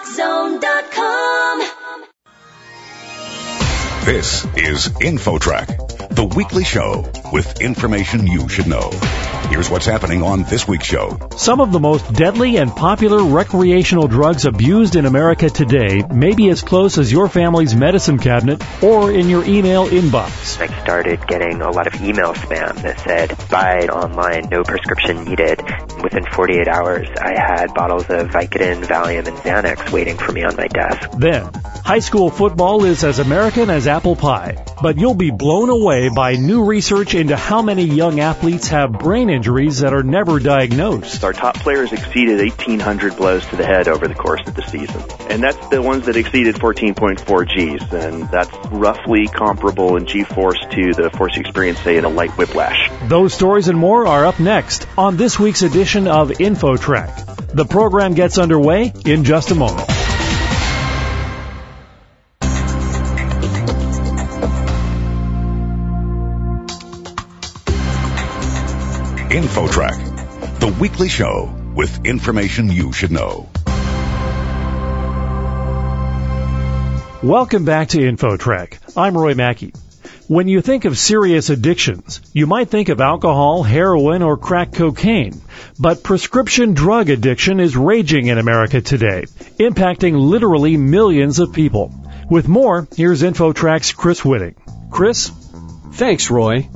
TalkZone.com. This is InfoTrack, the weekly show with information you should know. Here's what's happening on this week's show. Some of the most deadly and popular recreational drugs abused in America today may be as close as your family's medicine cabinet or in your email inbox. I started getting a lot of email spam that said, buy online, no prescription needed. Within 48 hours, I had bottles of Vicodin, Valium, and Xanax waiting for me on my desk. Then, high school football is as American as apple pie, but you'll be blown away by new research into how many young athletes have brain injuries that are never diagnosed. Our top players exceeded 1,800 blows to the head over the course of the season. And that's the ones that exceeded 14.4 Gs. And that's roughly comparable in G-force to the force you experience, say, in a light whiplash. Those stories and more are up next on this week's edition of InfoTrack. The program gets underway in just a moment. InfoTrack, the weekly show with information you should know. Welcome back to InfoTrack. I'm Roy Mackey. When you think of serious addictions, you might think of alcohol, heroin, or crack cocaine. But prescription drug addiction is raging in America today, impacting literally millions of people. With more, here's InfoTrack's Chris Whitting. Chris? Thanks, Roy.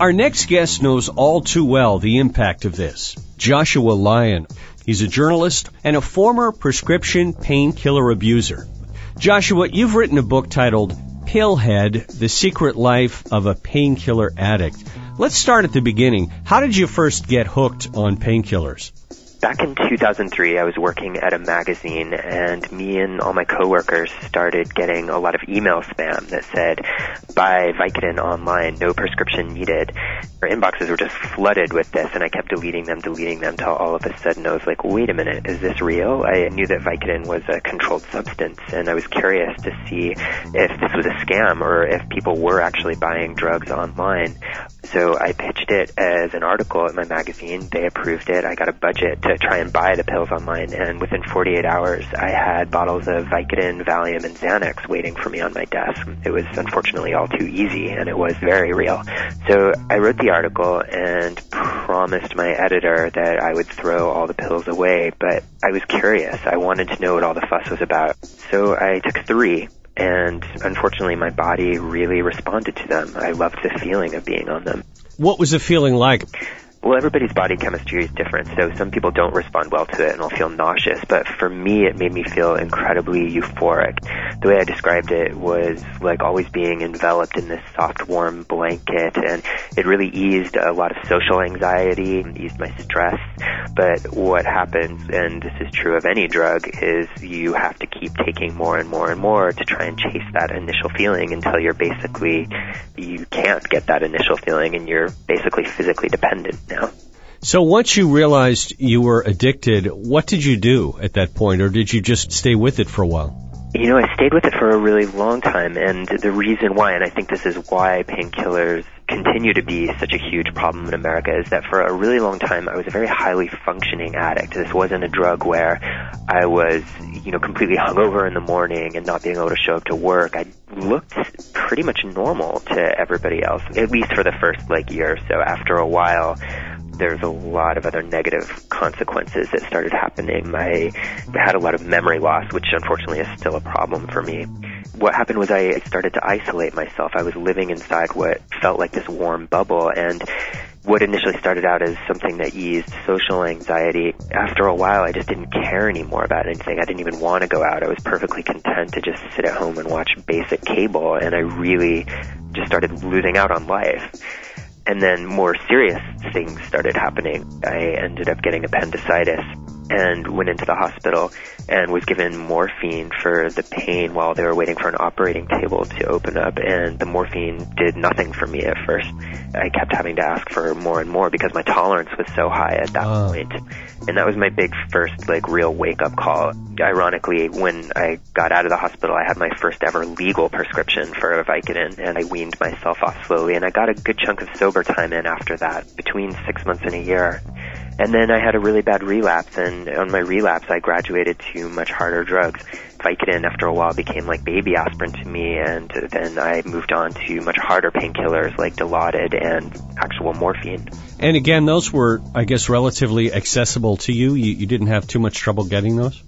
Our next guest knows all too well the impact of this. Joshua Lyon. He's a journalist and a former prescription painkiller abuser. Joshua, you've written a book titled Pillhead, The Secret Life of a Painkiller Addict. Let's start at the beginning. How did you first get hooked on painkillers? Back in 2003, I was working at a magazine, and me and all my coworkers started getting a lot of email spam that said, "Buy Vicodin online, no prescription needed." Our inboxes were just flooded with this, and I kept deleting them, deleting them, till all of a sudden I was like, "Wait a minute, is this real?" I knew that Vicodin was a controlled substance, and I was curious to see if this was a scam or if people were actually buying drugs online. So I pitched it as an article at my magazine. They approved it. I got a budget to try and buy the pills online, and within 48 hours, I had bottles of Vicodin, Valium, and Xanax waiting for me on my desk. It was unfortunately all too easy, and it was very real. So I wrote the article and promised my editor that I would throw all the pills away, but I was curious. I wanted to know what all the fuss was about. So I took three and unfortunately my body really responded to them. I loved the feeling of being on them. What was the feeling like? Well, everybody's body chemistry is different, so some people don't respond well to it and will feel nauseous, but for me it made me feel incredibly euphoric. The way I described it was like always being enveloped in this soft, warm blanket, and it really eased a lot of social anxiety, eased my stress, but what happens, and this is true of any drug, is you have to keep taking more and more and more to try and chase that initial feeling until you're basically, you can't get that initial feeling and you're basically physically dependent now. So once you realized you were addicted, what did you do at that point, or did you just stay with it for a while? You know, I stayed with it for a really long time, and the reason why, and I think this is why painkillers continue to be such a huge problem in America, is that for a really long time I was a very highly functioning addict. This wasn't a drug where I was, you know, completely hungover in the morning and not being able to show up to work. I looked pretty much normal to everybody else, at least for the first like year or so. After a while, there's a lot of other negative consequences that started happening. I had a lot of memory loss, which unfortunately is still a problem for me. What happened was I started to isolate myself. I was living inside what felt like this warm bubble and what initially started out as something that eased social anxiety, after a while I just didn't care anymore about anything. I didn't even want to go out. I was perfectly content to just sit at home and watch basic cable and I really just started losing out on life and then more serious things started happening. I ended up getting appendicitis and went into the hospital and was given morphine for the pain while they were waiting for an operating table to open up and the morphine did nothing for me at first. I kept having to ask for more and more because my tolerance was so high at that Ah. point. And that was my big first like real wake up call. Ironically, when I got out of the hospital, I had my first ever legal prescription for a Vicodin and I weaned myself off slowly and I got a good chunk of sober time in after that, between six months and a year. And then I had a really bad relapse, and on my relapse, I graduated to much harder drugs. Vicodin, after a while, became like baby aspirin to me, and then I moved on to much harder painkillers like Dilaudid and actual morphine. And again, those were, I guess, relatively accessible to you. You, you didn't have too much trouble getting those?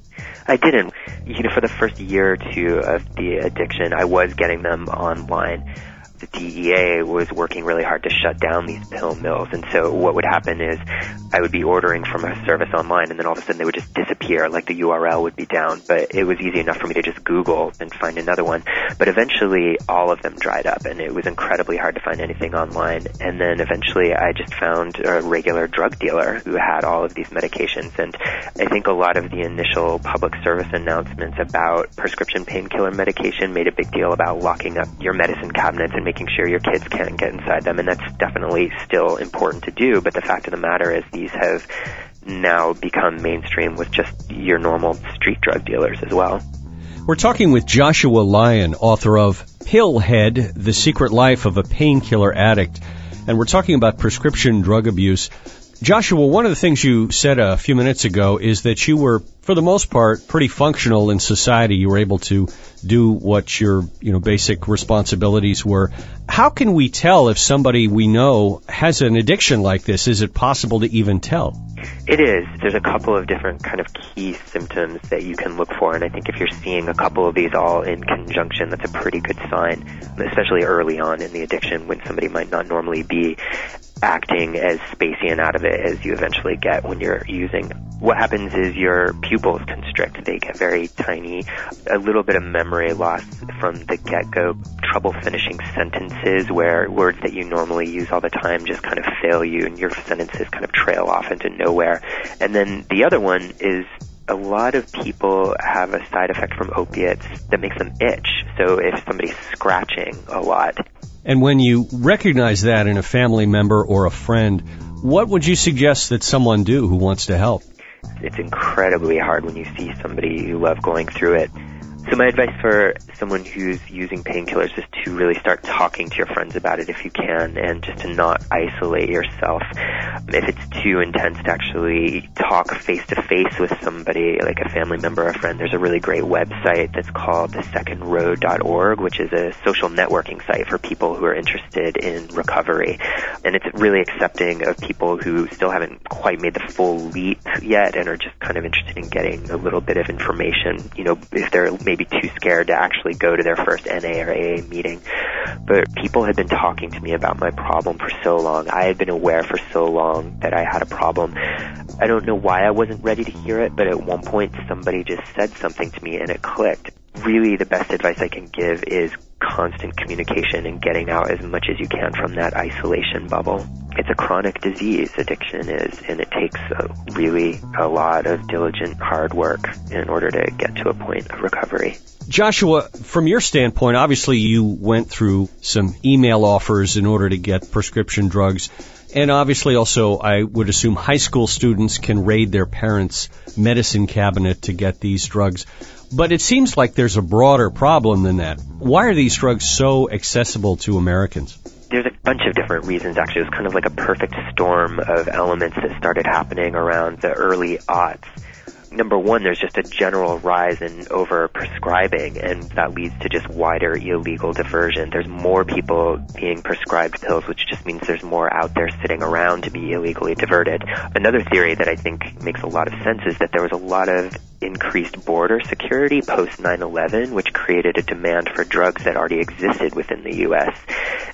I didn't. You know, for the first year or two of the addiction, I was getting them online the DEA was working really hard to shut down these pill mills. And so what would happen is I would be ordering from a service online and then all of a sudden they would just disappear, like the URL would be down. But it was easy enough for me to just Google and find another one. But eventually all of them dried up and it was incredibly hard to find anything online. And then eventually I just found a regular drug dealer who had all of these medications. And I think a lot of the initial public service announcements about prescription painkiller medication made a big deal about locking up your medicine and making sure your kids can't get inside them, and that's definitely still important to do. But the fact of the matter is, these have now become mainstream with just your normal street drug dealers as well. We're talking with Joshua Lyon, author of Pillhead, The Secret Life of a Painkiller Addict. And we're talking about prescription drug abuse. Joshua, one of the things you said a few minutes ago is that you were, for the most part, pretty functional in society. You were able to do what your, you know, basic responsibilities were. How can we tell if somebody we know has an addiction like this? Is it possible to even tell? It is. There's a couple of different kind of key symptoms that you can look for, and I think if you're seeing a couple of these all in conjunction, that's a pretty good sign, especially early on in the addiction when somebody might not normally be acting as spacey and out of it as you eventually get when you're using. What happens is your pupils constrict. They get very tiny. A little bit of memory loss from the get-go. Trouble finishing sentences where words that you normally use all the time just kind of fail you and your sentences kind of trail off into nowhere. And then the other one is a lot of people have a side effect from opiates that makes them itch. So if somebody's scratching a lot, and when you recognize that in a family member or a friend, what would you suggest that someone do who wants to help? It's incredibly hard when you see somebody you love going through it. So my advice for someone who's using painkillers is to really start talking to your friends about it if you can and just to not isolate yourself. If it's too intense to actually talk face to face with somebody like a family member or a friend, there's a really great website that's called thesecondroad.org, which is a social networking site for people who are interested in recovery. And it's really accepting of people who still haven't quite made the full leap yet and are just kind of interested in getting a little bit of information, you know, if they're maybe too scared to actually go to their first NA or AA meeting. But people had been talking to me about my problem for so long. I had been aware for so long that I had a problem. I don't know why I wasn't ready to hear it, but at one point somebody just said something to me and it clicked. Really the best advice I can give is constant communication and getting out as much as you can from that isolation bubble. It's a chronic disease, addiction is, and it takes a, really a lot of diligent, hard work in order to get to a point of recovery. Joshua, from your standpoint, obviously you went through some email offers in order to get prescription drugs. And obviously also, I would assume high school students can raid their parents' medicine cabinet to get these drugs. But it seems like there's a broader problem than that. Why are these drugs so accessible to Americans? There's a bunch of different reasons actually. It was kind of like a perfect storm of elements that started happening around the early aughts number one, there's just a general rise in over prescribing, and that leads to just wider illegal diversion. There's more people being prescribed pills, which just means there's more out there sitting around to be illegally diverted. Another theory that I think makes a lot of sense is that there was a lot of increased border security post 9/11, which created a demand for drugs that already existed within the U.S.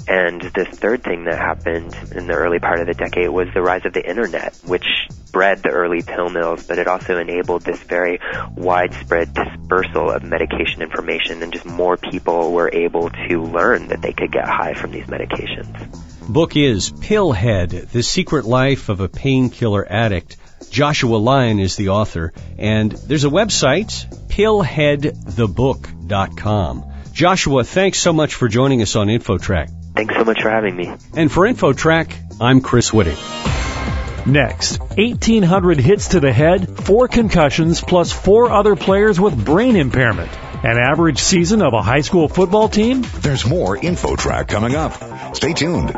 And the third thing that happened in the early part of the decade was the rise of the internet, which bred the early pill mills, but it also enabled this very widespread dispersal of medication information, and just more people were able to learn that they could get high from these medications. Book is Pillhead: The Secret Life of a Painkiller Addict. Joshua Lyon is the author, and there's a website, pillheadthebook.com. Joshua, thanks so much for joining us on InfoTrack. Thanks so much for having me. And for InfoTrack, I'm Chris Whitting. Next, 1,800 hits to the head, four concussions, plus four other players with brain impairment. An average season of a high school football team? There's more InfoTrack coming up. Stay tuned.